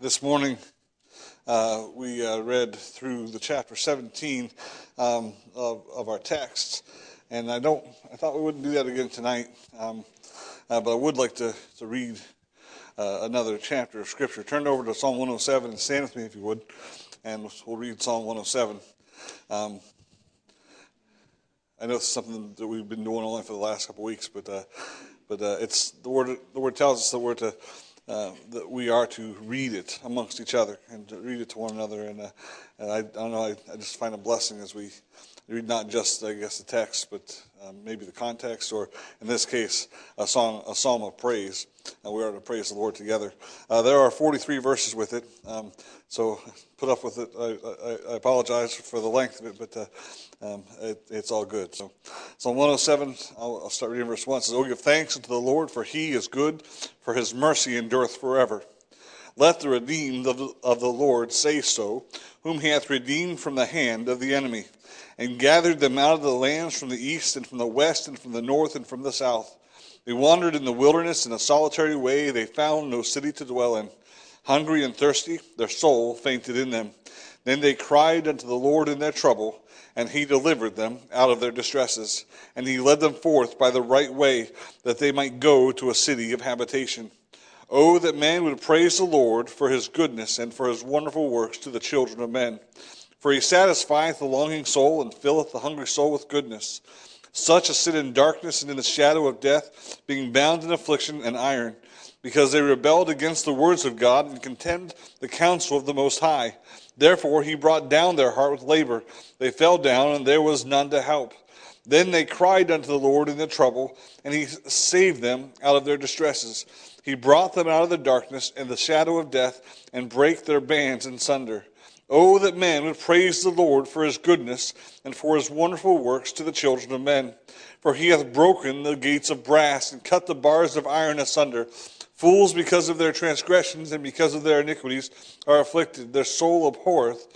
This morning, uh, we uh, read through the chapter 17 um, of, of, our text, and I don't. I thought we wouldn't do that again tonight, um, uh, but I would like to to read uh, another chapter of Scripture. Turn over to Psalm 107 and stand with me if you would, and we'll read Psalm 107. Um, I know it's something that we've been doing only for the last couple of weeks, but uh, but uh, it's the word. The word tells us that we're to uh, that we are to read it amongst each other and to read it to one another. And, uh, and I, I, don't know, I, I, just find a blessing as we read not just, I guess, the text, but um, maybe the context, or in this case, a song, a psalm of praise. Uh, we are to praise the Lord together. Uh, there are 43 verses with it, um, so put up with it. I, I, I, apologize for the length of it, but uh, um, it, it's all good. So, Psalm 107, I'll, I'll, start reading verse 1. It says, Oh, give thanks unto the Lord, for he is good, for his mercy endureth forever. Let the redeemed of of the Lord say so, whom he hath redeemed from the hand of the enemy, and gathered them out of the lands from the east, and from the west, and from the north, and from the south. They wandered in the wilderness in a solitary way. They found no city to dwell in. Hungry and thirsty, their soul fainted in them. Then they cried unto the Lord in their trouble and he delivered them out of their distresses. And he led them forth by the right way, that they might go to a city of habitation. Oh, that man would praise the Lord for his goodness and for his wonderful works to the children of men. For he satisfieth the longing soul and filleth the hungry soul with goodness. Such as sit in darkness and in the shadow of death, being bound in affliction and iron, because they rebelled against the words of God and contemned the counsel of the Most High. Therefore he brought down their heart with labor. They fell down, and there was none to help. Then they cried unto the Lord in their trouble, and he saved them out of their distresses. He brought them out of the darkness and the shadow of death, and brake their bands in sunder. Oh, that man would praise the Lord for his goodness and for his wonderful works to the children of men. For he hath broken the gates of brass and cut the bars of iron asunder. Fools, because of their transgressions and because of their iniquities, are afflicted. Their soul abhorreth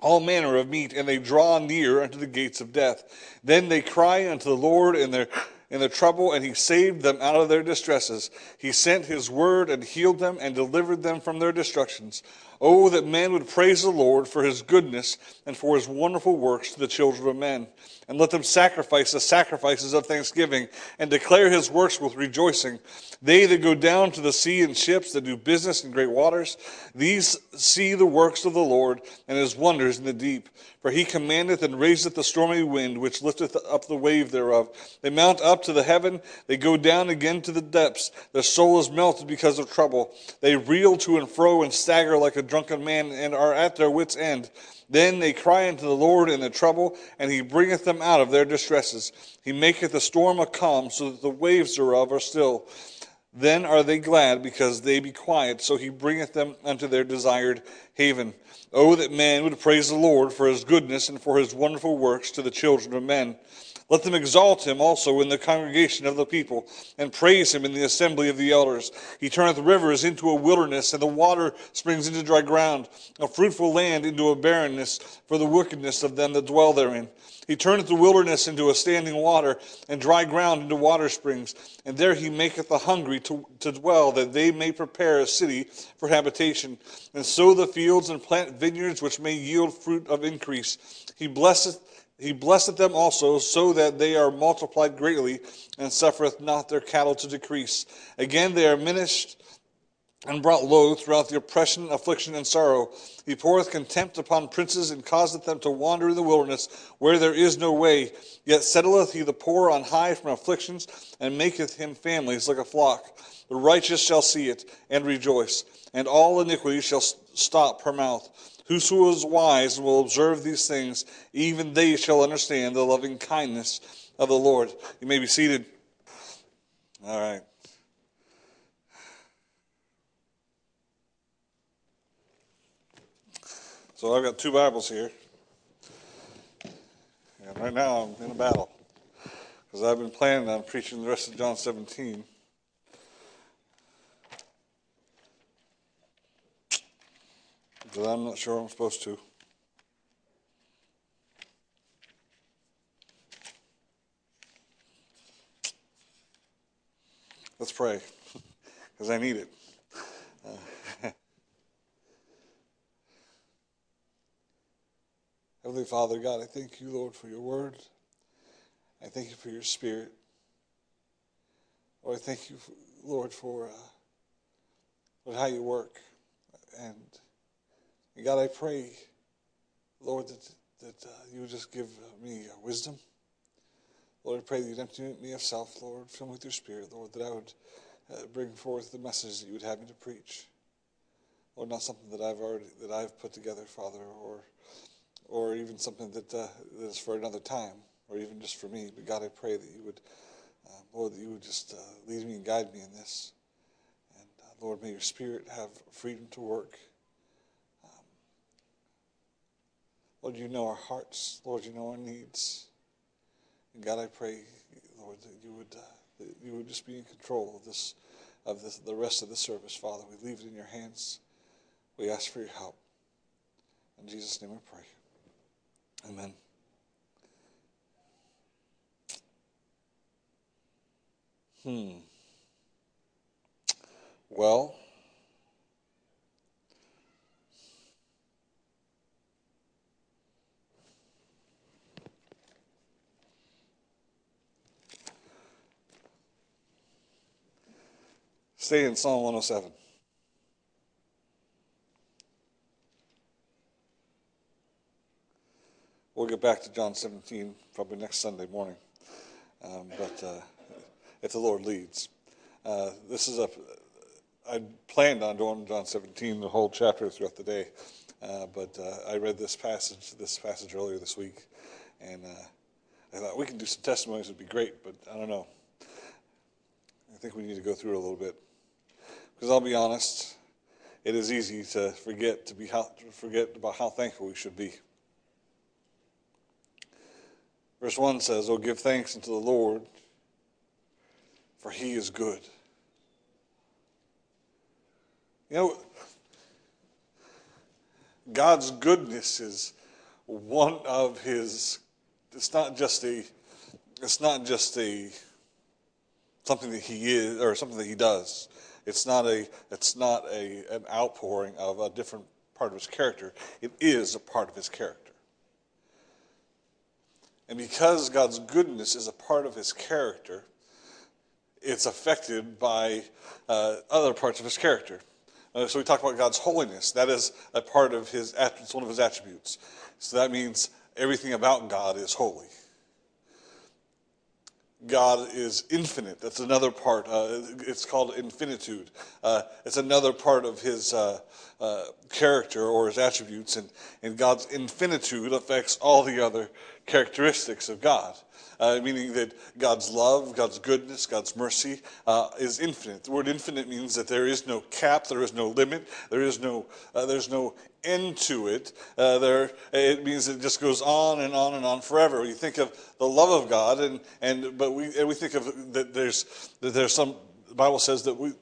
all manner of meat, and they draw near unto the gates of death. Then they cry unto the Lord in their in their trouble, and he saved them out of their distresses. He sent his word and healed them and delivered them from their destructions. Oh, that man would praise the Lord for his goodness and for his wonderful works to the children of men. And let them sacrifice the sacrifices of thanksgiving and declare his works with rejoicing. They that go down to the sea in ships that do business in great waters, these see the works of the Lord and his wonders in the deep. For he commandeth and raiseth the stormy wind, which lifteth up the wave thereof. They mount up to the heaven, they go down again to the depths. Their soul is melted because of trouble. They reel to and fro and stagger like a drunken man and are at their wits' end. Then they cry unto the Lord in their trouble, and he bringeth them out of their distresses. He maketh the storm a calm, so that the waves thereof are still. Then are they glad, because they be quiet, so he bringeth them unto their desired haven. Oh, that man would praise the Lord for his goodness and for his wonderful works to the children of men. Let them exalt him also in the congregation of the people, and praise him in the assembly of the elders. He turneth rivers into a wilderness, and the water springs into dry ground, a fruitful land into a barrenness for the wickedness of them that dwell therein. He turneth the wilderness into a standing water, and dry ground into water springs. And there he maketh the hungry to, to dwell, that they may prepare a city for habitation, and sow the fields and plant vineyards which may yield fruit of increase. He blesseth he blesseth them also, so that they are multiplied greatly, and suffereth not their cattle to decrease. Again, they are minished and brought low throughout the oppression, affliction, and sorrow. He poureth contempt upon princes, and causeth them to wander in the wilderness, where there is no way. Yet settleth he the poor on high from afflictions, and maketh him families like a flock. The righteous shall see it, and rejoice, and all iniquity shall stop her mouth. Whoso is wise and will observe these things, even they shall understand the loving kindness of the Lord. You may be seated. All right. So I've got two Bibles here. And right now I'm in a battle. Because I've been planning on preaching the rest of John 17. I'm not sure I'm supposed to. Let's pray, because I need it. Heavenly Father, God, I thank you, Lord, for your word. I thank you for your spirit. Lord, I thank you, Lord, for uh, how you work and and, God, I pray, Lord, that, that uh, you would just give me uh, wisdom. Lord, I pray that you'd empty me of self, Lord, fill me with your spirit, Lord, that I would uh, bring forth the message that you would have me to preach. Lord, not something that I've already that I've put together, Father, or or even something that uh, that is for another time, or even just for me. But God, I pray that you would, uh, Lord, that you would just uh, lead me and guide me in this. And uh, Lord, may your Spirit have freedom to work. Um, Lord, you know our hearts. Lord, you know our needs. And God, I pray, Lord, that you would uh, that you would just be in control of this of this, the rest of the service, Father. We leave it in your hands. We ask for your help. In Jesus' name I pray. Amen. Hmm. Well, stay in Psalm 107. We'll get back to John 17 probably next Sunday morning. Um, but uh, if the Lord leads, uh, this is a. I planned on doing John 17 the whole chapter throughout the day, uh, but uh, I read this passage this passage earlier this week, and uh, I thought we can do some testimonies would be great, but I don't know. I think we need to go through it a little bit because I'll be honest, it is easy to forget to be how, to forget about how thankful we should be. Verse 1 says, Oh, give thanks unto the Lord, for he is good. You know, God's goodness is one of his, it's not just a, it's not just a, something that he is, or something that he does. It's not a, it's not a, an outpouring of a different part of his character. It is a part of his character. And because God's goodness is a part of his character, it's affected by uh, other parts of his character. Uh, so we talk about God's holiness. That is a part of his, it's one of his attributes. So that means everything about God is holy. God is infinite. That's another part. Uh, it's called infinitude. Uh, it's another part of his uh, uh character or his attributes. And, and God's infinitude affects all the other characteristics of God. Uh, meaning that God's love, God's goodness, God's mercy uh, is infinite. The word infinite means that there is no cap, there is no limit, there is no, there's no end to it. Uh, there, it means it just goes on and on and on forever. You think of the love of God, and, and but we and we think of that there's that there's some. The Bible says that we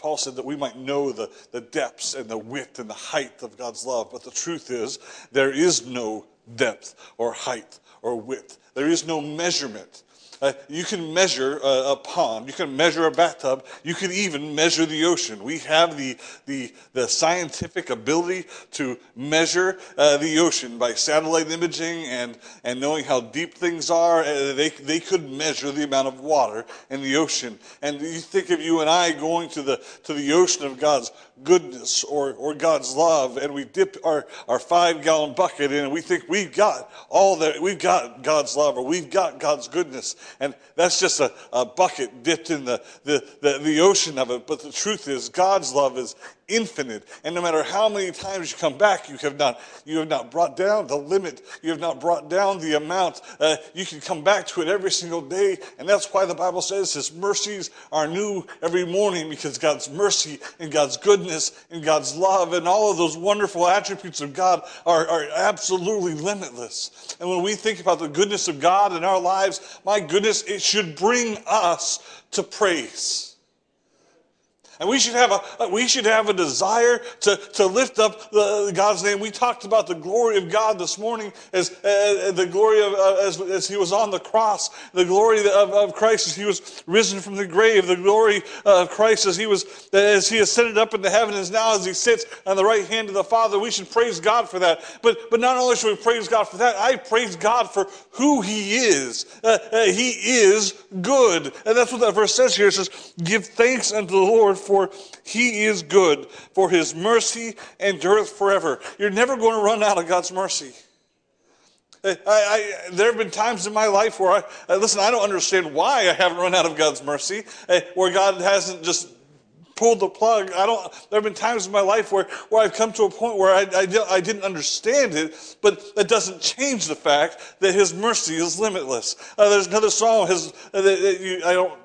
Paul said that we might know the, the depths and the width and the height of God's love. But the truth is, there is no depth or height or width. There is no measurement. Uh, you can measure a, a, pond. You can measure a bathtub. You can even measure the ocean. We have the, the, the scientific ability to measure uh, the ocean by satellite imaging and, and knowing how deep things are. Uh, they, they could measure the amount of water in the ocean. And you think of you and I going to the, to the ocean of God's goodness or, or God's love, and we dip our, our five gallon bucket in and we think we've got all that, we've got God's love or we've got God's goodness. And that's just a, a bucket dipped in the, the, the, the ocean of it. But the truth is, God's love is infinite. And no matter how many times you come back, you have not, you have not brought down the limit. You have not brought down the amount. Uh, you can come back to it every single day. And that's why the Bible says His mercies are new every morning because God's mercy and God's goodness and God's love and all of those wonderful attributes of God are, are absolutely limitless. And when we think about the goodness of God in our lives, my goodness, it should bring us to praise. And we should have a, we should have a desire to, to lift up the, God's name. We talked about the glory of God this morning as uh, the glory of, uh, as, as he was on the cross, the glory of, of Christ as he was risen from the grave, the glory of Christ as he was, as he ascended up into heaven, as now as he sits on the right hand of the Father. We should praise God for that. But, but not only should we praise God for that, I praise God for who he is. Uh, uh, he is good. And that's what that verse says here. It says, give thanks unto the Lord for he is good, for his mercy endureth forever. You're never going to run out of God's mercy. I, I, there have been times in my life where I, listen, I don't understand why I haven't run out of God's mercy, eh, where God hasn't just pulled the plug. I don't, there have been times in my life where, where I've come to a point where I, I, I didn't understand it, but that doesn't change the fact that His mercy is limitless. Uh, there's another song, his, uh, that you, I don't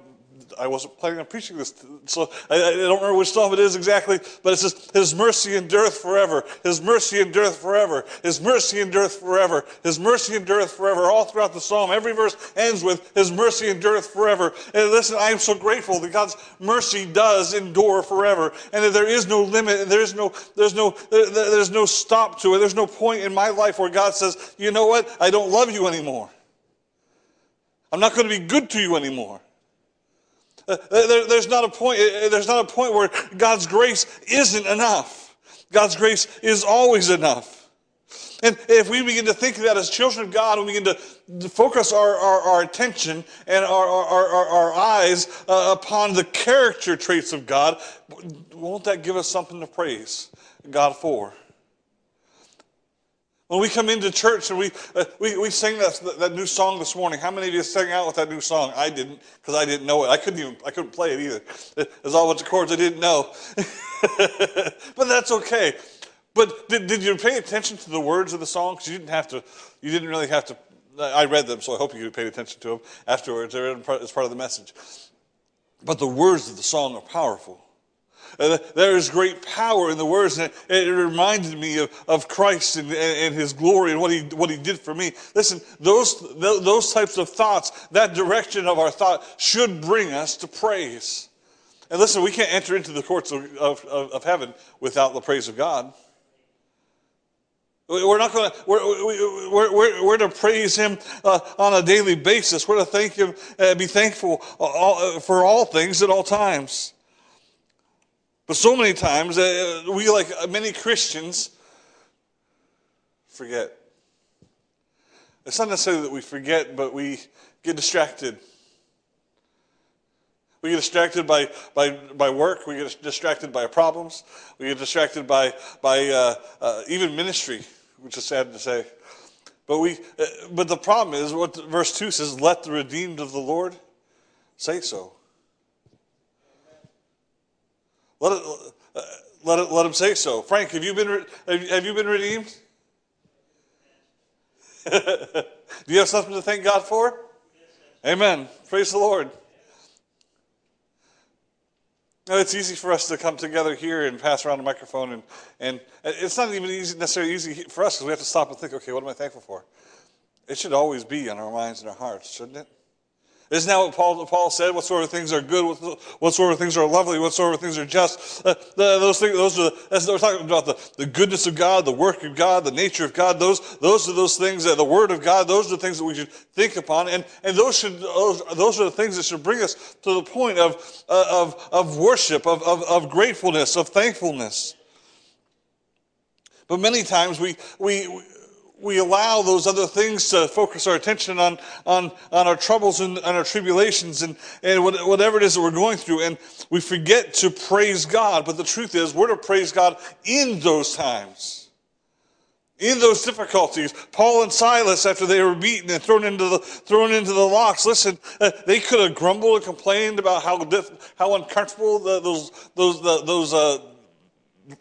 I wasn't planning on preaching this, so I, I, don't remember which psalm it is exactly, but it says, His mercy endureth forever. His mercy endureth forever. His mercy endureth forever. His mercy endureth forever. All throughout the psalm, every verse ends with, His mercy endureth forever. And listen, I am so grateful that God's mercy does endure forever, and that there is no limit, and there's no, there's no, there, there's no stop to it. There's no point in my life where God says, You know what? I don't love you anymore. I'm not going to be good to you anymore. Uh, there, there's, not a point, uh, there's not a point where God's grace isn't enough. God's grace is always enough. And if we begin to think that as children of God, we begin to focus our, our, our attention and our, our, our, our eyes uh, upon the character traits of God, won't that give us something to praise God for? When we come into church and we, uh, we, we sing that, that new song this morning, how many of you sang out with that new song? I didn't, because I didn't know it. I couldn't even, I couldn't play it either. There's all a bunch of chords I didn't know. but that's okay. But did, did you pay attention to the words of the song? Because you didn't have to, you didn't really have to, I read them, so I hope you paid attention to them afterwards. They're as part of the message. But the words of the song are powerful. Uh, there is great power in the words, and it, reminded me of, of Christ and, and, His glory and what He what He did for me. Listen, those those types of thoughts, that direction of our thought, should bring us to praise. And listen, we can't enter into the courts of, of, of heaven without the praise of God. We're not going to, we're, we're, we're, we're, to praise Him uh, on a daily basis. We're to thank Him, uh, be thankful all, uh, for all things at all times. But so many times, uh, we, like many Christians, forget. It's not necessarily that we forget, but we get distracted. We get distracted by, by, by work. We get distracted by problems. We get distracted by, by uh, uh, even ministry, which is sad to say. But, we, uh, but the problem is what verse 2 says let the redeemed of the Lord say so. Let, it, let, it, let him say so. Frank, have you been, have you been redeemed? Do you have something to thank God for? Amen. Praise the Lord. Now, it's easy for us to come together here and pass around a microphone, and, and it's not even easy, necessarily easy for us because we have to stop and think, okay, what am I thankful for? It should always be on our minds and our hearts, shouldn't it? Isn't that what Paul, Paul said? What sort of things are good? What, what sort of things are lovely? What sort of things are just? Uh, the, those things, those are, we're talking about the, the goodness of God, the work of God, the nature of God. Those, those are those things, that the word of God. Those are the things that we should think upon. And, and those should, those, those are the things that should bring us to the point of, uh, of, of worship, of, of, of gratefulness, of thankfulness. But many times we, we, we allow those other things to focus our attention on, on, on our troubles and, our tribulations and, and whatever it is that we're going through. And we forget to praise God. But the truth is, we're to praise God in those times. In those difficulties, Paul and Silas, after they were beaten and thrown into the thrown into the locks, listen, uh, they could have grumbled and complained about how diff, how uncomfortable the, those those the, those uh,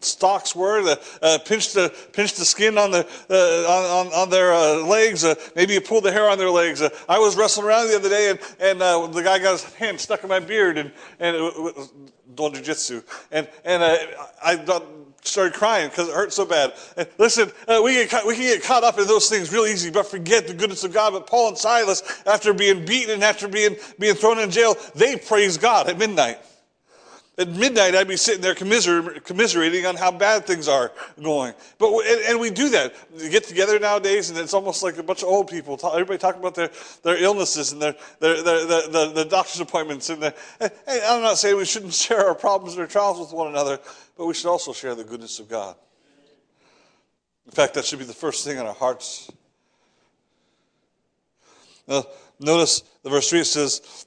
stocks were, the, uh, pinch the pinch the skin on the uh, on, on their uh, legs. Uh, maybe you pull the hair on their legs. Uh, I was wrestling around the other day, and and uh, the guy got his hand stuck in my beard, and and doing jujitsu, and and I started crying because it hurt so bad. And listen, we get we can get caught up in those things real easy, but forget the goodness of God. But Paul and Silas, after being beaten and after being being thrown in jail, they praised God at midnight. At midnight, I'd be sitting there commiser- commiserating on how bad things are going. But and, and, we do that. We get together nowadays, and it's almost like a bunch of old people. Talk, everybody talking about their, their illnesses and their, their, their, their the, the doctor's appointments. And, the, and I'm not saying we shouldn't share our problems and our trials with one another, but we should also share the goodness of God. In fact, that should be the first thing on our hearts. Now, notice the verse 3 says,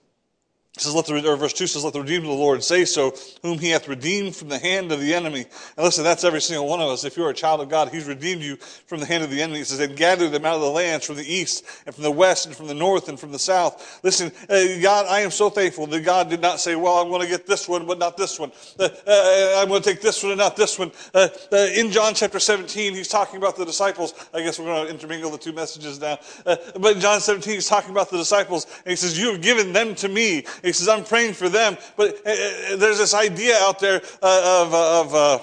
it says, let the, or verse 2 says, Let the redeemed of the Lord say so, whom he hath redeemed from the hand of the enemy. And listen, that's every single one of us. If you're a child of God, he's redeemed you from the hand of the enemy. He says, And gathered them out of the lands from the east, and from the west, and from the north, and from the south. Listen, uh, God, I am so thankful that God did not say, Well, I'm going to get this one, but not this one. Uh, uh, I'm going to take this one and not this one. Uh, uh, in John chapter 17, he's talking about the disciples. I guess we're going to intermingle the two messages now. Uh, but in John 17, he's talking about the disciples, and he says, You have given them to me. He says, I'm praying for them. But uh, uh, there's this idea out there uh, of, of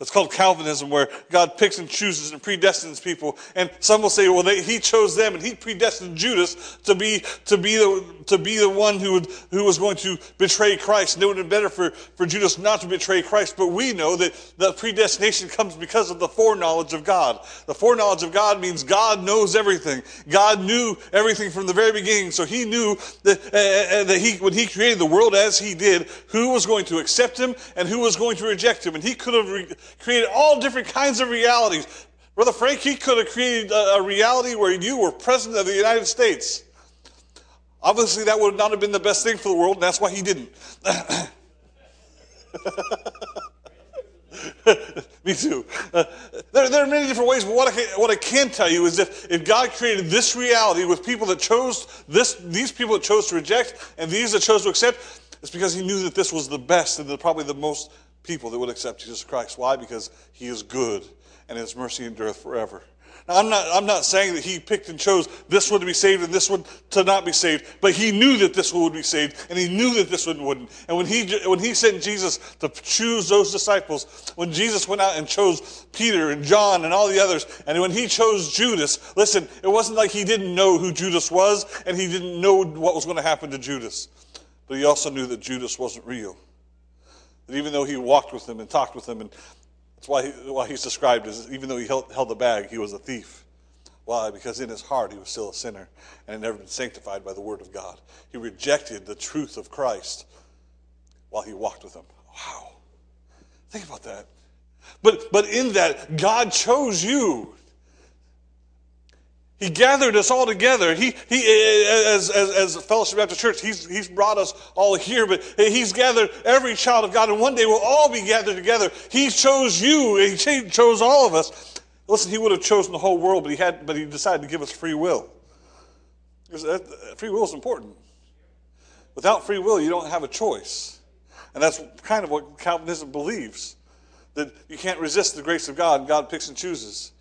it's called Calvinism, where God picks and chooses and predestines people. And some will say, well, they, he chose them and he predestined Judas to be, to be, the, to be the one who, would, who was going to betray Christ. And it would have been better for, for Judas not to betray Christ. But we know that the predestination comes because of the foreknowledge of God. The foreknowledge of God means God knows everything. God knew everything from the very beginning. So he knew that, uh, uh that he, when he created the world as he did, who was going to accept him and who was going to reject him. And he could have re- created all different kinds of realities. Brother Frank, he could have created a, reality where you were president of the United States. Obviously, that would not have been the best thing for the world, and that's why he didn't. Me too. Uh, there, there, are many different ways, but what I, can, what I can tell you is that if God created this reality with people that chose this, these people that chose to reject and these that chose to accept, it's because He knew that this was the best and the, probably the most people that would accept Jesus Christ. Why? Because he is good and his mercy endureth forever. Now, I'm not, I'm not saying that he picked and chose this one to be saved and this one to not be saved, but he knew that this one would be saved and he knew that this one wouldn't. And when he, when he sent Jesus to choose those disciples, when Jesus went out and chose Peter and John and all the others, and when he chose Judas, listen, it wasn't like he didn't know who Judas was and he didn't know what was going to happen to Judas, but he also knew that Judas wasn't real. Even though he walked with them and talked with them, and that's why, he, why he's described as even though he held, held the bag, he was a thief. Why? Because in his heart he was still a sinner and had never been sanctified by the word of God. He rejected the truth of Christ while he walked with them. Wow. Think about that. But, but in that, God chose you. He gathered us all together. He, he, eh, as, as, as Fellowship Baptist Church, he's, he's brought us all here, but eh, he's gathered every child of God, and one day we'll all be gathered together. He chose you, he chose all of us. Listen, he would have chosen the whole world, but he, had, but he decided to give us free will. Free will is important. Without free will, you don't have a choice. And that's kind of what Calvinism believes that you can't resist the grace of God, God picks and chooses.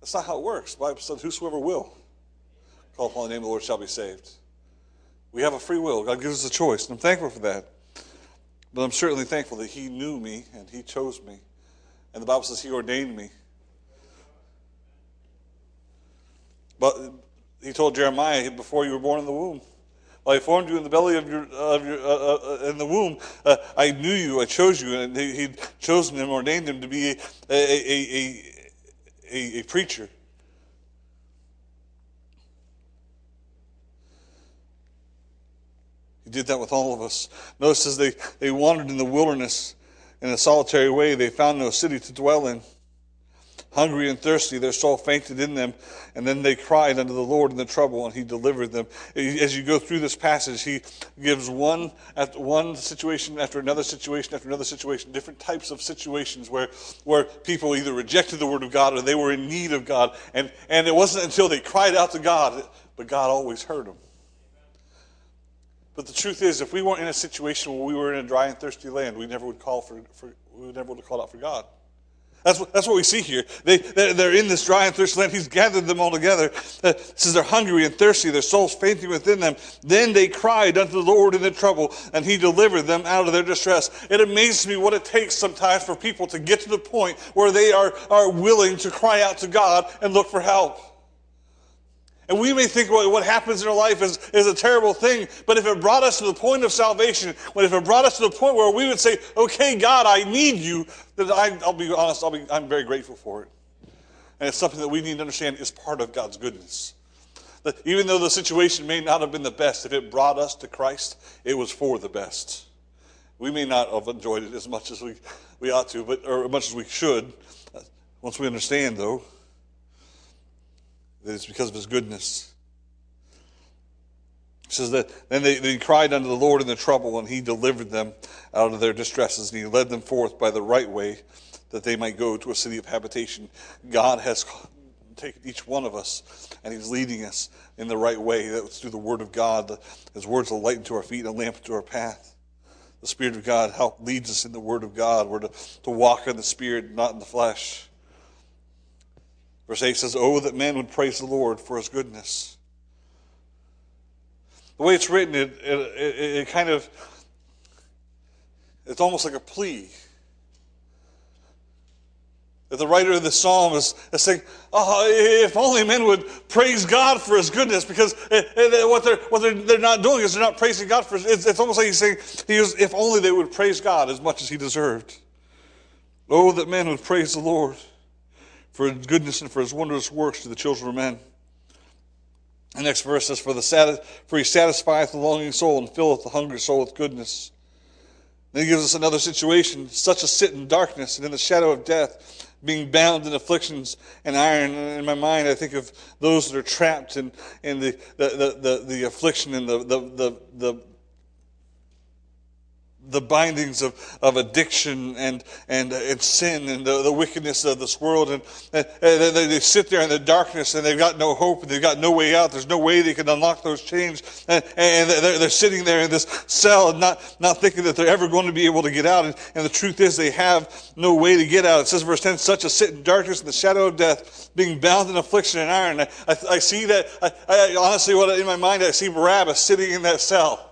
That's not how it works. The Bible says, Whosoever will call upon the name of the Lord shall be saved. We have a free will. God gives us a choice, and I'm thankful for that. But I'm certainly thankful that He knew me and He chose me. And the Bible says He ordained me. But He told Jeremiah, before you were born in the womb, I formed you in the belly of your, of your uh, uh, in the womb, uh, I knew you, I chose you, and He, would chosen him, ordained him to be a, a, a, a, a preacher. He did that with all of us. Notice as they, they wandered in the wilderness in a solitary way, they found no city to dwell in. Hungry and thirsty, their soul fainted in them, and then they cried unto the Lord in the trouble, and He delivered them. As you go through this passage, He gives one after one situation after another situation after another situation, different types of situations where, where people either rejected the Word of God or they were in need of God. And, and it wasn't until they cried out to God, but God always heard them. But the truth is, if we weren't in a situation where we were in a dry and thirsty land, we never would call for, for we never would have called out for God. That's what, that's what we see here. They, they're, in this dry and thirsty land. He's gathered them all together. Uh, says they're hungry and thirsty, their souls fainting within them. Then they cried unto the Lord in their trouble, and he delivered them out of their distress. It amazes me what it takes sometimes for people to get to the point where they are, are willing to cry out to God and look for help. And we may think what, what happens in our life is, is a terrible thing, but if it brought us to the point of salvation, when if it brought us to the point where we would say, okay, God, I need you, then I, will be honest, I'll be, I'm very grateful for it. And it's something that we need to understand is part of God's goodness. That even though the situation may not have been the best, if it brought us to Christ, it was for the best. We may not have enjoyed it as much as we, we ought to, but or as much as we should. Once we understand, though, that it's because of his goodness. It says that then they, they cried unto the Lord in the trouble, and he delivered them out of their distresses, and he led them forth by the right way that they might go to a city of habitation. God has taken each one of us, and he's leading us in the right way. That's through the word of God. His words are a light to our feet and a lamp to our path. The Spirit of God help leads us in the word of God. We're to, to walk in the Spirit, not in the flesh. Verse 8 says, Oh, that men would praise the Lord for his goodness. The way it's written, it, it, it, it kind of, it's almost like a plea. That the writer of the psalm is, is saying, oh, if only men would praise God for his goodness, because eh, eh, eh, what, they're, what they're, they're not doing is they're not praising God for it's, it's almost like he's saying, he was, if only they would praise God as much as he deserved. Oh, that men would praise the Lord for his goodness and for his wondrous works to the children of men. The next verse says, For, the for he satisfieth the longing soul and filleth the hungry soul with goodness. Then he gives us another situation, such a sit in darkness and in the shadow of death, being bound in afflictions and iron. In my mind, I think of those that are trapped in, in the, the, the, the, the affliction and the, the, the, the the bindings of, of addiction and, and, uh, and sin and the, the wickedness of this world. And, and, and they, they, sit there in the darkness and they've got no hope and they've got no way out. There's no way they can unlock those chains. And, and they're, they're sitting there in this cell and not, not thinking that they're ever going to be able to get out. And, and the truth is they have no way to get out. It says, verse 10, such a sit in darkness in the shadow of death, being bound in affliction and iron. I, I, I see that, I, I honestly, what in my mind, I see Barabbas sitting in that cell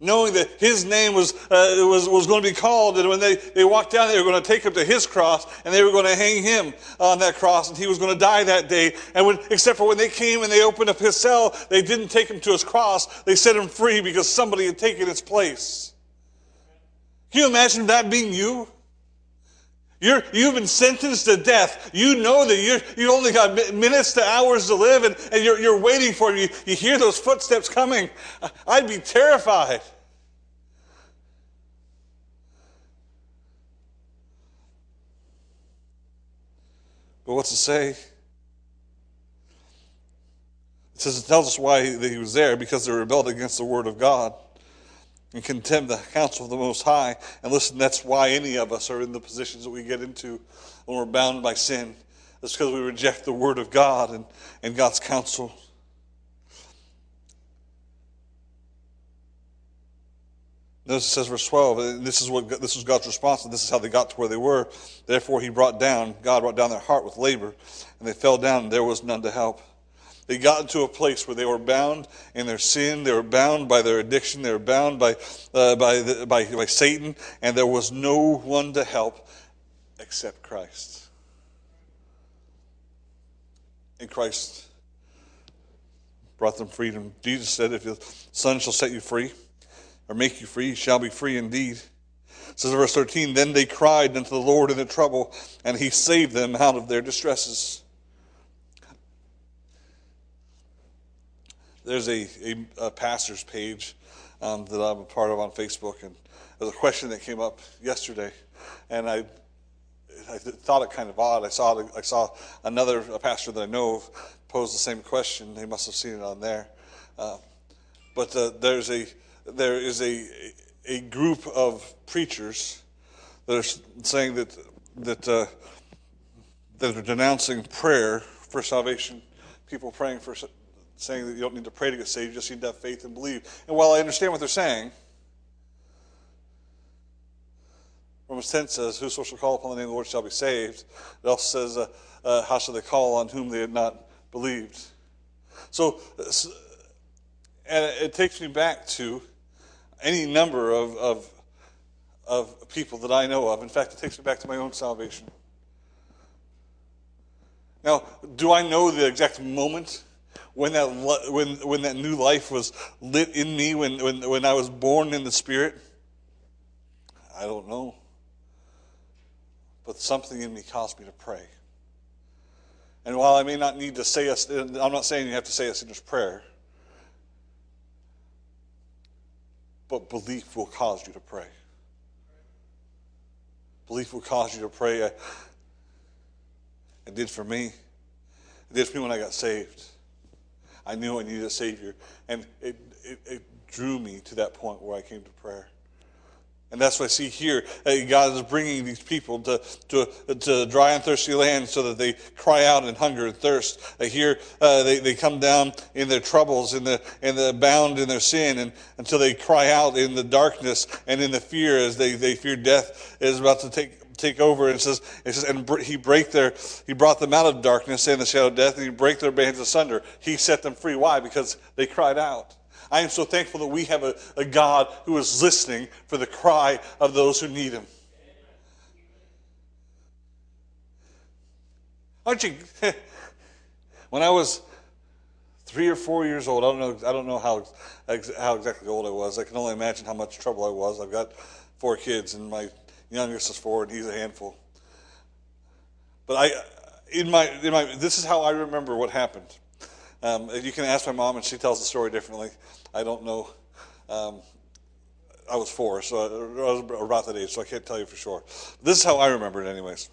knowing that his name was, uh, was, was going to be called. And when they, they walked down, they were going to take him to his cross and they were going to hang him on that cross and he was going to die that day. And when, except for when they came and they opened up his cell, they didn't take him to his cross. They set him free because somebody had taken his place. Can you imagine that being you? You're, you've been sentenced to death. You know that you're, you only got minutes to hours to live, and, and you're, you're waiting for it. You, you hear those footsteps coming. I'd be terrified. But what's it say? It says it tells us why he was there because they rebelled against the word of God and contemn the counsel of the Most High. And listen, that's why any of us are in the positions that we get into when we're bound by sin. It's because we reject the Word of God and, and God's counsel. Notice it says verse 12, and this is what this was God's response, and this is how they got to where they were. Therefore he brought down, God brought down their heart with labor, and they fell down, and there was none to help. They got into a place where they were bound in their sin. They were bound by their addiction. They were bound by, uh, by, the, by, by Satan. And there was no one to help except Christ. And Christ brought them freedom. Jesus said, If the Son shall set you free, or make you free, you shall be free indeed. It says verse 13, Then they cried unto the Lord in their trouble, and he saved them out of their distresses. There's a, a, a pastor's page um, that I'm a part of on Facebook, and there's a question that came up yesterday, and I I thought it kind of odd. I saw I saw another pastor that I know of pose the same question. They must have seen it on there, uh, but uh, there's a there is a a group of preachers that are saying that that uh, that are denouncing prayer for salvation. People praying for saying that you don't need to pray to get saved, you just need to have faith and believe. And while I understand what they're saying, Romans 10 says, Whoso shall call upon the name of the Lord shall be saved. It also says, uh, uh, How shall they call on whom they had not believed? So, and it takes me back to any number of, of, of people that I know of. In fact, it takes me back to my own salvation. Now, do I know the exact moment when that, when, when that new life was lit in me, when, when, when I was born in the Spirit? I don't know. But something in me caused me to pray. And while I may not need to say us, I'm not saying you have to say a sinner's prayer, but belief will cause you to pray. Belief will cause you to pray. It did for me. It did for me when I got saved. I knew I needed a Savior. And it, it, it drew me to that point where I came to prayer. And that's what I see here. God is bringing these people to, to, to dry and thirsty land so that they cry out in hunger and thirst. Here, uh, they, they come down in their troubles, in the, in the bound in their sin, and until they cry out in the darkness and in the fear as they, they fear death is about to take take over. And says, it says, and he break their, he brought them out of darkness and the shadow of death, and he break their bands asunder. He set them free. Why? Because they cried out. I am so thankful that we have a, a God who is listening for the cry of those who need him. Aren't you? when I was three or four years old, I don't know, I don't know how, how exactly old I was. I can only imagine how much trouble I was. I've got four kids, and my youngest is four, and he's a handful. But I, in my, in my, this is how I remember what happened. Um, you can ask my mom, and she tells the story differently. I don't know. Um, I was four, so I was about that age, so I can't tell you for sure. This is how I remember it, anyways.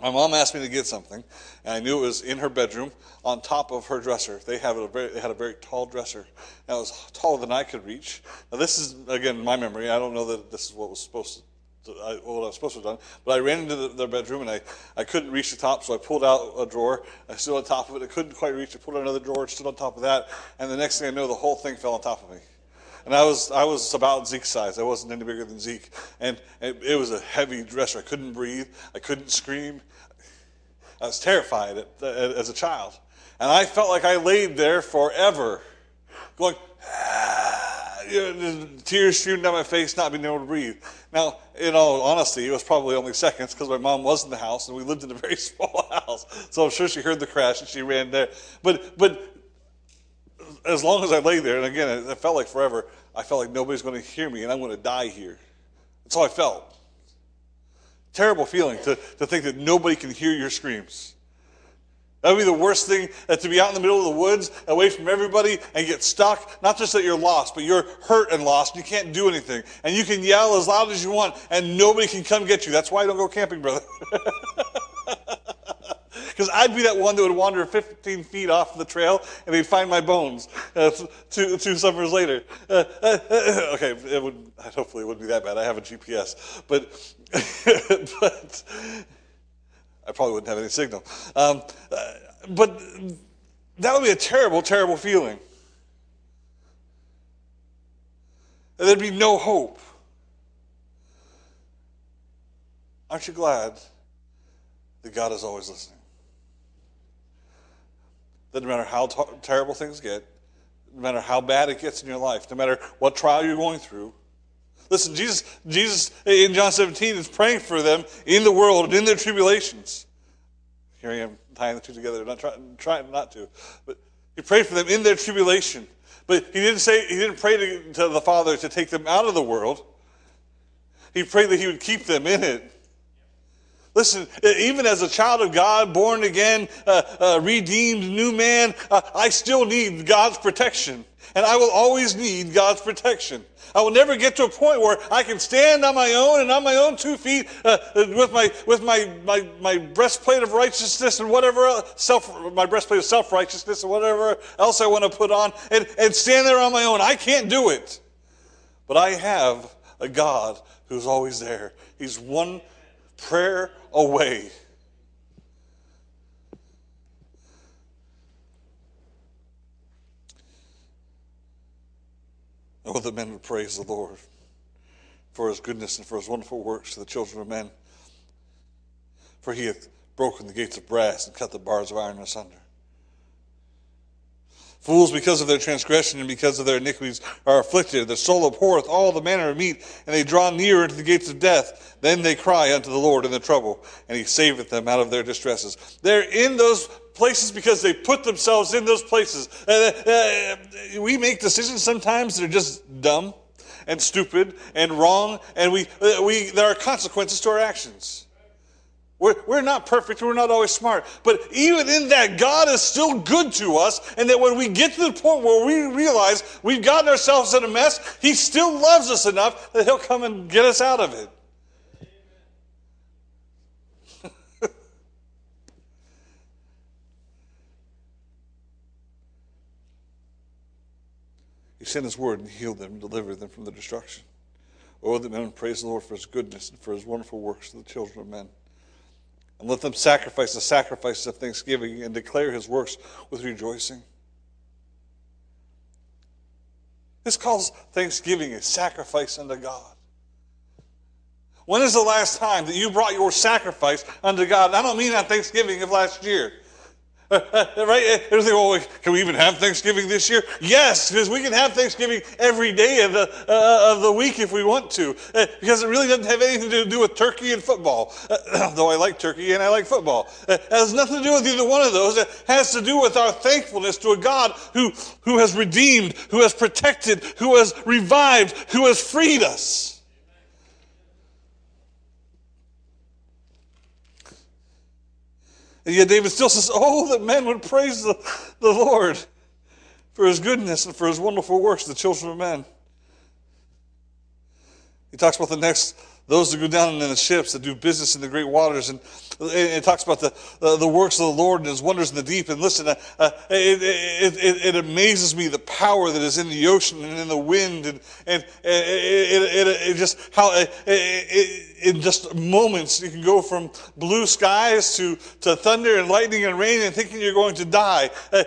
My mom asked me to get something, and I knew it was in her bedroom on top of her dresser. They, have a very, they had a very tall dresser, that was taller than I could reach. Now, this is, again, my memory. I don't know that this is what was supposed to I, what I was supposed to have done. But I ran into the, their bedroom and I, I couldn't reach the top, so I pulled out a drawer. I stood on top of it. I couldn't quite reach it. Pulled out another drawer, stood on top of that, and the next thing I know, the whole thing fell on top of me. And I was I was about Zeke's size. I wasn't any bigger than Zeke, and it, it was a heavy dresser. I couldn't breathe. I couldn't scream. I was terrified at, as a child, and I felt like I laid there forever, going. Ah you know, tears streaming down my face, not being able to breathe. Now, in all honesty, it was probably only seconds because my mom was in the house and we lived in a very small house. So I'm sure she heard the crash and she ran there. But, but as long as I lay there, and again, it felt like forever, I felt like nobody's going to hear me and I'm going to die here. That's how I felt. Terrible feeling to, to think that nobody can hear your screams. That would be the worst thing uh, to be out in the middle of the woods, away from everybody, and get stuck. Not just that you're lost, but you're hurt and lost. And You can't do anything. And you can yell as loud as you want, and nobody can come get you. That's why I don't go camping, brother. Because I'd be that one that would wander 15 feet off the trail, and they'd find my bones uh, two, two summers later. Uh, uh, uh okay, it would, hopefully it wouldn't be that bad. I have a GPS. But, but I probably wouldn't have any signal. Um, uh, but that would be a terrible, terrible feeling. And there'd be no hope. Aren't you glad that God is always listening? That no matter how t- terrible things get, no matter how bad it gets in your life, no matter what trial you're going through, Listen, Jesus, Jesus in John 17 is praying for them in the world and in their tribulations. Here I am tying the two together, not trying, not to. But he prayed for them in their tribulation. But he didn't say he didn't pray to, to the Father to take them out of the world. He prayed that he would keep them in it. Listen, even as a child of God, born again, uh, uh, redeemed, new man, uh, I still need God's protection. And I will always need God's protection. I will never get to a point where I can stand on my own and on my own two feet uh, with my with my, my my breastplate of righteousness and whatever self my breastplate of self righteousness and whatever else I want to put on and, and stand there on my own. I can't do it. But I have a God who's always there. He's one prayer away. Oh, the men would praise the Lord for his goodness and for his wonderful works to the children of men. For he hath broken the gates of brass and cut the bars of iron asunder. Fools, because of their transgression and because of their iniquities, are afflicted. Their soul abhorreth all the manner of meat, and they draw near unto the gates of death. Then they cry unto the Lord in the trouble, and he saveth them out of their distresses. They're in those places because they put themselves in those places. Uh, uh, we make decisions sometimes that are just dumb and stupid and wrong, and we, uh, we, there are consequences to our actions. We're, we're not perfect, we're not always smart, but even in that, God is still good to us, and that when we get to the point where we realize we've gotten ourselves in a mess, He still loves us enough that He'll come and get us out of it. He sent his word and healed them and delivered them from the destruction. Oh, that men praise the Lord for his goodness and for his wonderful works to the children of men. And let them sacrifice the sacrifices of thanksgiving and declare his works with rejoicing. This calls thanksgiving a sacrifice unto God. When is the last time that you brought your sacrifice unto God? I don't mean on Thanksgiving of last year. right? And think, well, can we even have Thanksgiving this year? Yes, because we can have Thanksgiving every day of the, uh, of the week if we want to. Uh, because it really doesn't have anything to do with turkey and football. Uh, though I like turkey and I like football. Uh, it has nothing to do with either one of those. It has to do with our thankfulness to a God who, who has redeemed, who has protected, who has revived, who has freed us. And yet David still says, Oh, that men would praise the, the Lord for his goodness and for his wonderful works, the children of men. He talks about the next those that go down in the ships that do business in the great waters. And it talks about the, uh, the works of the Lord and his wonders in the deep. And listen, uh, uh, it, it, it, amazes me the power that is in the ocean and in the wind. And, and it, it, just how in just moments you can go from blue skies to, to thunder and lightning and rain and thinking you're going to die uh,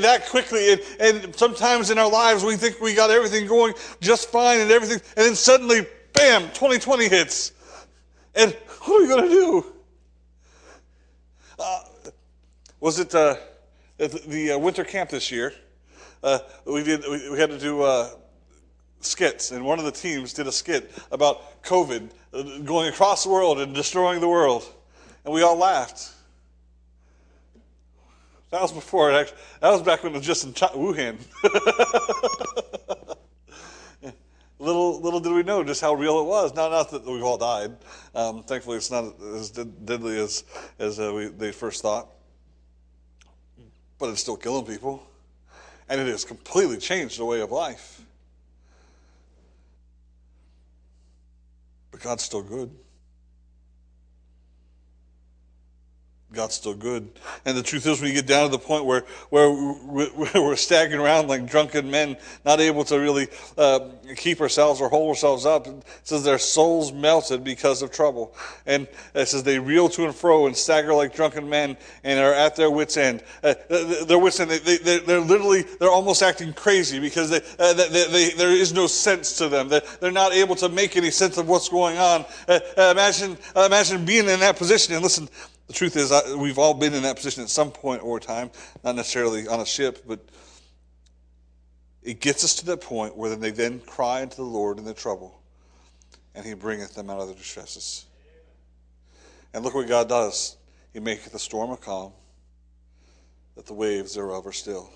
that quickly. And, and sometimes in our lives we think we got everything going just fine and everything. And then suddenly, bam, 2020 hits. And what are we going to do? Uh, was it uh, the uh, winter camp this year? Uh, we did. We, we, had to do uh, skits, and one of the teams did a skit about COVID uh, going across the world and destroying the world, and we all laughed. That was before. That was back when it was just in Wuhan. little little did we know just how real it was. Now, not that we've all died. Um, thankfully, it's not as deadly as as uh, we, they first thought, but it's still killing people, and it has completely changed the way of life. But God's still good. God's still good. And the truth is, when you get down to the point where, where we're staggering around like drunken men, not able to really uh, keep ourselves or hold ourselves up, it says their souls melted because of trouble. And it says they reel to and fro and stagger like drunken men and are at their wits' end. Uh, their wits' end, they, they, they're literally, they're almost acting crazy because they, uh, they, they, there is no sense to them. They're, they're not able to make any sense of what's going on. Uh, imagine, imagine being in that position and listen, the truth is, I, we've all been in that position at some point or time, not necessarily on a ship, but it gets us to that point where they then cry unto the Lord in their trouble, and He bringeth them out of their distresses. And look what God does He maketh the storm a calm, that the waves thereof are still.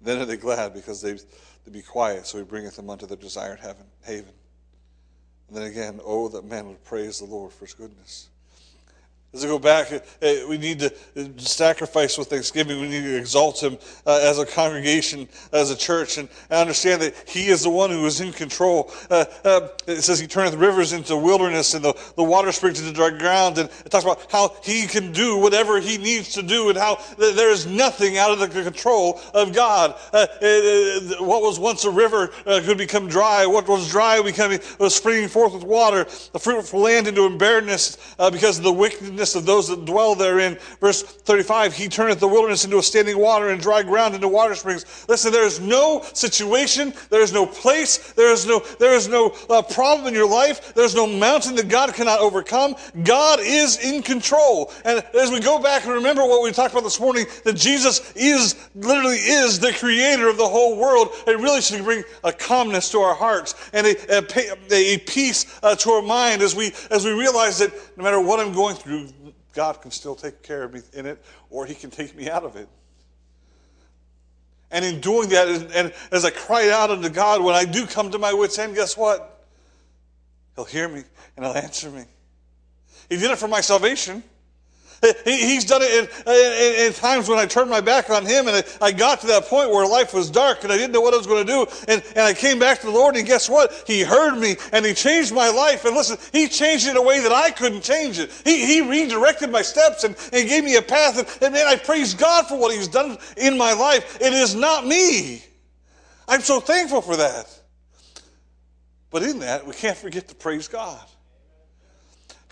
Then are they glad because they, they be quiet, so He bringeth them unto their desired heaven, haven. And then again, oh, that men would praise the Lord for His goodness. As we go back, uh, we need to sacrifice with thanksgiving. We need to exalt Him uh, as a congregation, as a church, and understand that He is the one who is in control. Uh, uh, it says He turneth rivers into wilderness and the, the water springs into dry ground. And it talks about how He can do whatever He needs to do and how there is nothing out of the control of God. Uh, it, what was once a river could become dry. What was dry becoming, was springing forth with water. The fruitful land into barrenness because of the wickedness wickedness of those that dwell therein. Verse 35, he turneth the wilderness into a standing water and dry ground into water springs. Listen, there is no situation, there is no place, there is no, there is no uh, problem in your life, there's no mountain that God cannot overcome. God is in control. And as we go back and remember what we talked about this morning, that Jesus is, literally is the creator of the whole world, it really should bring a calmness to our hearts and a, a, a peace uh, to our mind as we, as we realize that no matter what I'm going through, God can still take care of me in it, or He can take me out of it. And in doing that, and as I cry out unto God, when I do come to my wits' end, guess what? He'll hear me and He'll answer me. He did it for my salvation. He's done it in, in, in, times when I turned my back on him and I, I, got to that point where life was dark and I didn't know what I was going to do. And, and I came back to the Lord and guess what? He heard me and he changed my life. And listen, he changed it in a way that I couldn't change it. He, he redirected my steps and, and gave me a path. And, and man, I praise God for what he's done in my life. It is not me. I'm so thankful for that. But in that, we can't forget to praise God.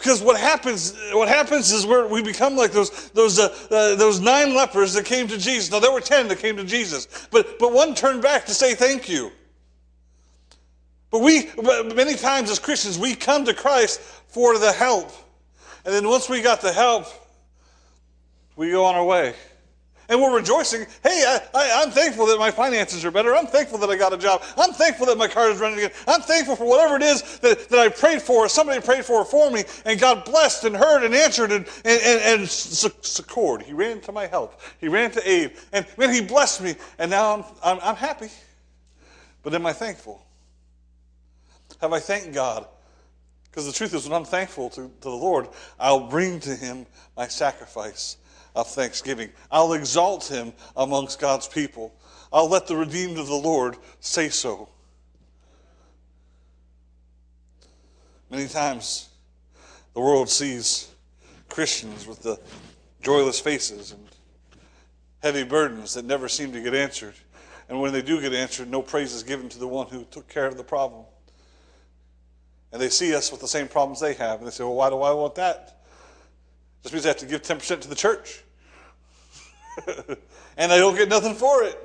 Because what happens, what happens is we we become like those, those, uh, uh, those nine lepers that came to Jesus. Now, there were ten that came to Jesus, but, but one turned back to say thank you. But we, many times as Christians, we come to Christ for the help. And then once we got the help, we go on our way. And we're rejoicing. Hey, I, am thankful that my finances are better. I'm thankful that I got a job. I'm thankful that my car is running again. I'm thankful for whatever it is that, that I prayed for, somebody prayed for for me, and God blessed and heard and answered and, and, and, and succored. He ran to my help. He ran to aid. And man, He blessed me. And now I'm, I'm, I'm happy. But am I thankful? Have I thanked God? Because the truth is, when I'm thankful to, to the Lord, I'll bring to Him my sacrifice of thanksgiving. I'll exalt him amongst God's people. I'll let the redeemed of the Lord say so. Many times the world sees Christians with the joyless faces and heavy burdens that never seem to get answered. And when they do get answered, no praise is given to the one who took care of the problem. And they see us with the same problems they have, and they say, Well, why do I want that? Just means I have to give 10% to the church. and I don't get nothing for it.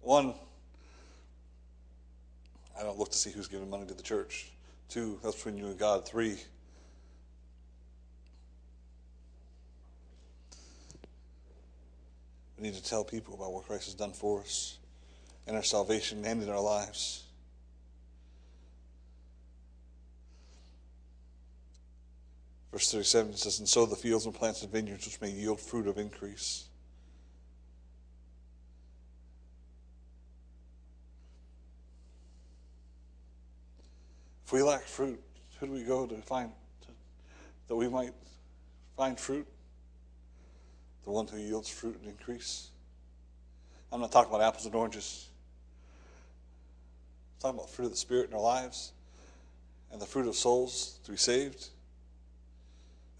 One, I don't look to see who's giving money to the church. Two, that's between you and God. Three, we need to tell people about what Christ has done for us and our salvation and in our lives. Verse 37 says, And sow the fields and plants and vineyards which may yield fruit of increase. If we lack fruit, who do we go to find to, that we might find fruit? The one who yields fruit and increase. I'm not talking about apples and oranges. I'm talking about fruit of the Spirit in our lives and the fruit of souls to be saved.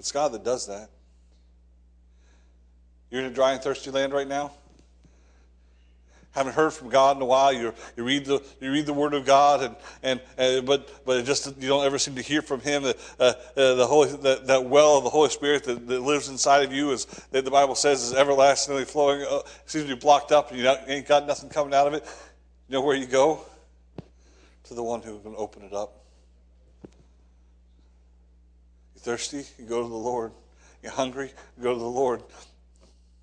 It's God that does that. You're in a dry and thirsty land right now? Haven't heard from God in a while. You, you read the you read the Word of God, and and uh, but but just you don't ever seem to hear from Him. Uh, uh, the Holy that, that well of the Holy Spirit that, that, lives inside of you is that the Bible says is everlastingly flowing. Uh, seems to be blocked up, and you ain't got nothing coming out of it. You know where you go? To the one who can open it up. You're thirsty? You go to the Lord. You're hungry? You go to the Lord.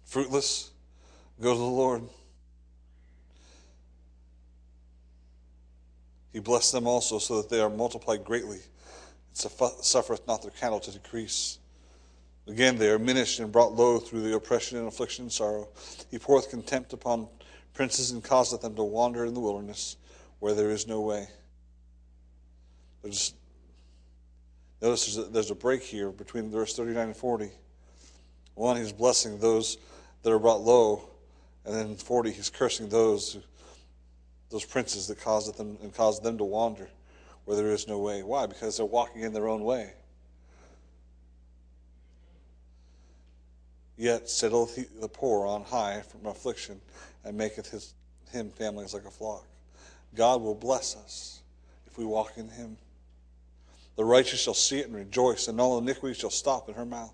Fruitless? Go to the Lord. He blessed them also so that they are multiplied greatly and suffereth not their cattle to decrease. Again, they are diminished and brought low through the oppression and affliction and sorrow. He poureth contempt upon princes and causeth them to wander in the wilderness where there is no way. Notice there's a, there's a break here between verse 39 and 40. One, he's blessing those that are brought low, and then 40, he's cursing those those princes that caused them and caused them to wander where there is no way. Why? Because they're walking in their own way. Yet settleth he the poor on high from affliction, and maketh his him families like a flock. God will bless us if we walk in him. The righteous shall see it and rejoice, and all iniquity shall stop in her mouth.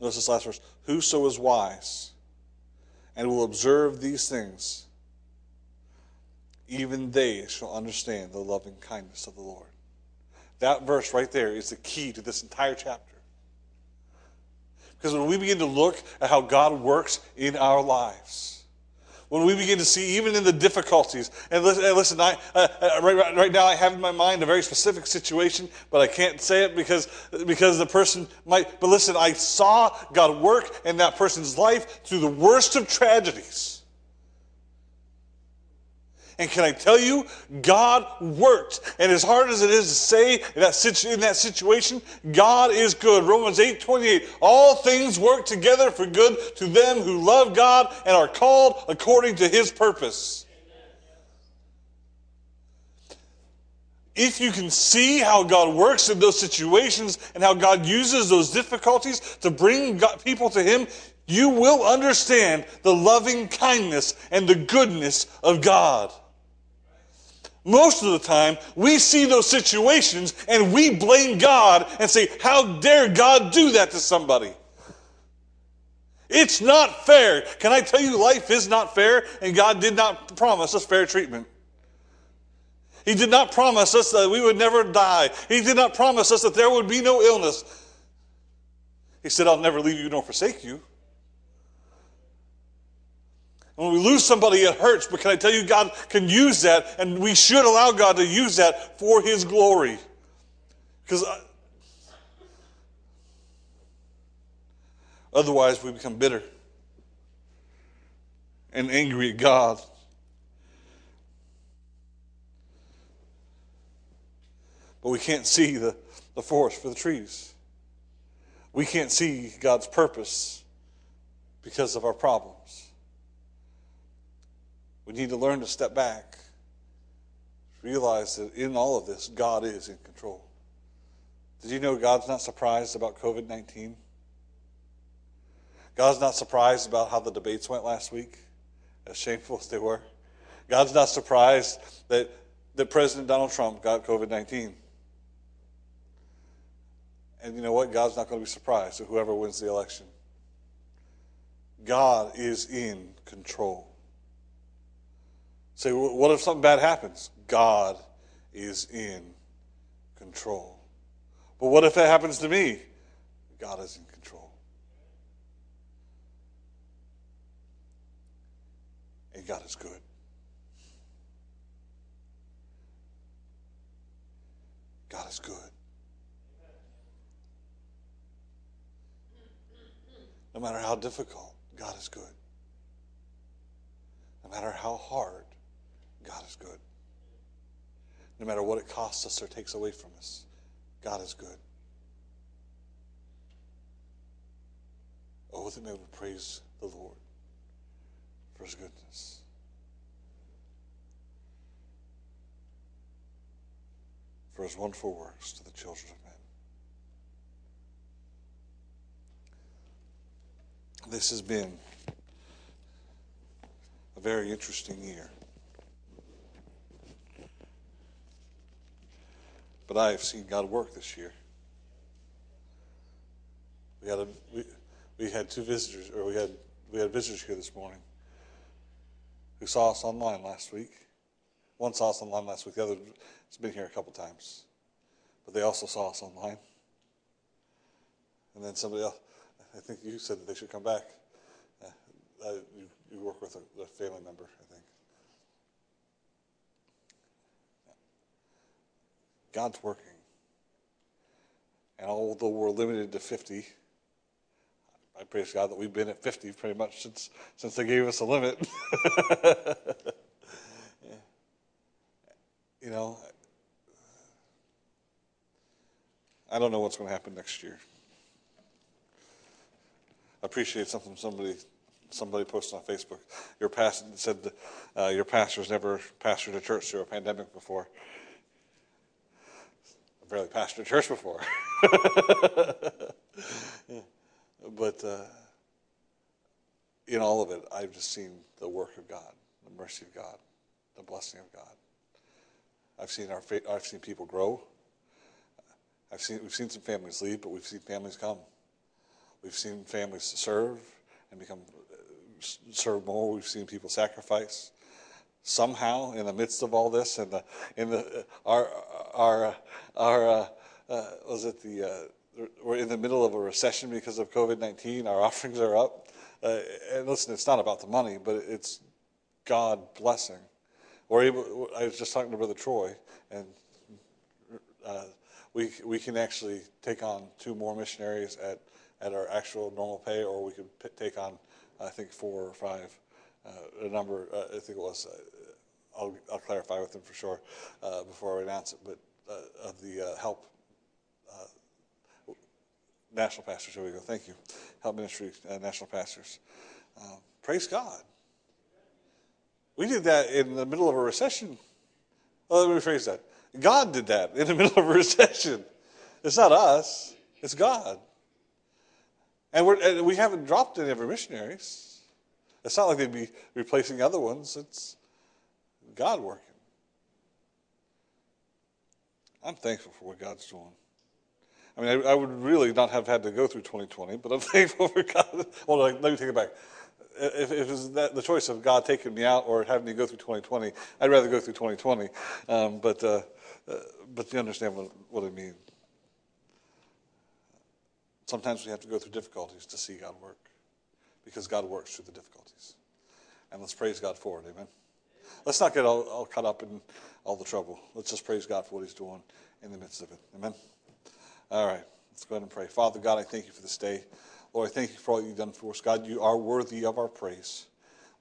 Notice this last verse. Whoso is wise and will observe these things, even they shall understand the loving kindness of the Lord. That verse right there is the key to this entire chapter. Because when we begin to look at how God works in our lives, when we begin to see, even in the difficulties, and listen, listen I, uh, uh, right, right, now I have in my mind a very specific situation, but I can't say it because, because the person might, but listen, I saw God work in that person's life through the worst of tragedies. And can I tell you, God worked. And as hard as it is to say in that, in that situation, God is good. Romans 8 28. All things work together for good to them who love God and are called according to his purpose. If you can see how God works in those situations and how God uses those difficulties to bring God, people to Him, you will understand the loving kindness and the goodness of God. Most of the time, we see those situations and we blame God and say, How dare God do that to somebody? It's not fair. Can I tell you, life is not fair, and God did not promise us fair treatment. He did not promise us that we would never die. He did not promise us that there would be no illness. He said, I'll never leave you nor forsake you. When we lose somebody, it hurts, but can I tell you, God can use that, and we should allow God to use that for His glory. Because uh, otherwise, we become bitter and angry at God. But we can't see the, the forest for the trees. We can't see God's purpose because of our problems. We need to learn to step back, realize that in all of this, God is in control. Did you know God's not surprised about COVID 19? God's not surprised about how the debates went last week, as shameful as they were. God's not surprised that, that President Donald Trump got COVID 19. And you know what? God's not going to be surprised at whoever wins the election. God is in control. Say, what if something bad happens? God is in control. But what if that happens to me? God is in control. And God is good. God is good. No matter how difficult, God is good. No matter how hard, God is good. No matter what it costs us or takes away from us, God is good. Oh, that men we praise the Lord for his goodness. For his wonderful works to the children of men. This has been a very interesting year. But I have seen God work this year. We had a, we, we had two visitors, or we had we had visitors here this morning who saw us online last week. One saw us online last week. The other has been here a couple times, but they also saw us online. And then somebody else, I think you said that they should come back. Uh, you, you, work with a, a family member, I think. God's working. And although we're limited to 50, I praise God that we've been at 50 pretty much since, since they gave us a limit. yeah. You know, I don't know what's going to happen next year. I appreciate something somebody somebody posted on Facebook. Your pastor said uh, your pastor's never pastored a church through a pandemic before barely pastored a church before. yeah. But uh, in all of it, I've just seen the work of God, the mercy of God, the blessing of God. I've seen our faith. I've seen people grow. I've seen we've seen some families leave, but we've seen families come. We've seen families serve and become serve more. We've seen people sacrifice somehow in the midst of all this and the in the our our our uh, uh, was it the uh, we're in the middle of a recession because of COVID nineteen. Our offerings are up, uh, and listen, it's not about the money, but it's God blessing. We're able, I was just talking to Brother Troy, and uh, we, we can actually take on two more missionaries at, at our actual normal pay, or we could take on, I think, four or five. Uh, a number, uh, I think it was, uh, I'll, I'll clarify with them for sure uh, before I announce it, but uh, of the uh, help national pastors. Here we go. Thank you. Help Ministry national pastors. praise God. We did that in the middle of a recession. Well, let me rephrase that. God did that in the middle of a recession. It's not us, it's God. And, and we haven't dropped any of our missionaries. It's not like they'd be replacing other ones, it's God working. I'm thankful for what God's doing. I mean, I, I, would really not have had to go through 2020, but I'm thankful for God. Well, let me take it back. If, if it was that, the choice of God taking me out or having me go through 2020, I'd rather go through 2020. Um, but uh, uh, but you understand what, what I mean. Sometimes we have to go through difficulties to see God work because God works through the difficulties. And let's praise God for it. Amen. Let's not get all, all caught up in all the trouble. Let's just praise God for what He's doing in the midst of it. Amen. All right. Let's go ahead and pray. Father God, I thank you for this day. Lord, I thank you for all you've done for us. God, you are worthy of our praise.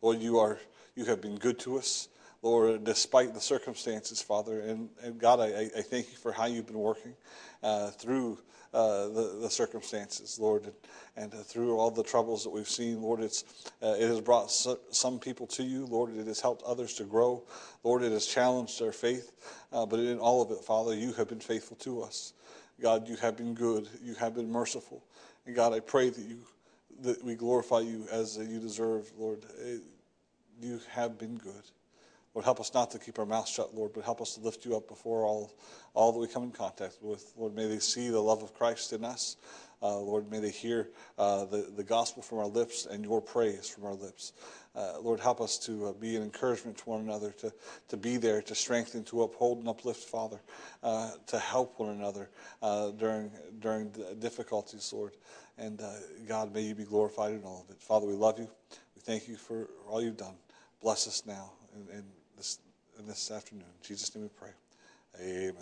Lord, you are you have been good to us. Lord, despite the circumstances, Father. And, and God, I, I, thank you for how you've been working uh, through uh, the, the, circumstances, Lord, and, and uh, through all the troubles that we've seen. Lord, it's, uh, it has brought so, some people to you. Lord, it has helped others to grow. Lord, it has challenged their faith. Uh, but in all of it, Father, you have been faithful to us. God, you have been good. You have been merciful. And God, I pray that you that we glorify you as you deserve, Lord. You have been good. Lord, help us not to keep our mouth shut, Lord, but help us to lift you up before all, all that we come in contact with. Lord, may they see the love of Christ in us. Uh, Lord, may they hear uh, the, the gospel from our lips and your praise from our lips. Uh, Lord, help us to uh, be an encouragement to one another, to, to be there, to strengthen, to uphold and uplift, Father, uh, to help one another uh, during, during difficulties, Lord. And God, may you be glorified in all of it. Father, we love you. We thank you for all you've done. Bless us now. and, and this, this afternoon. In Jesus' name we pray. Amen.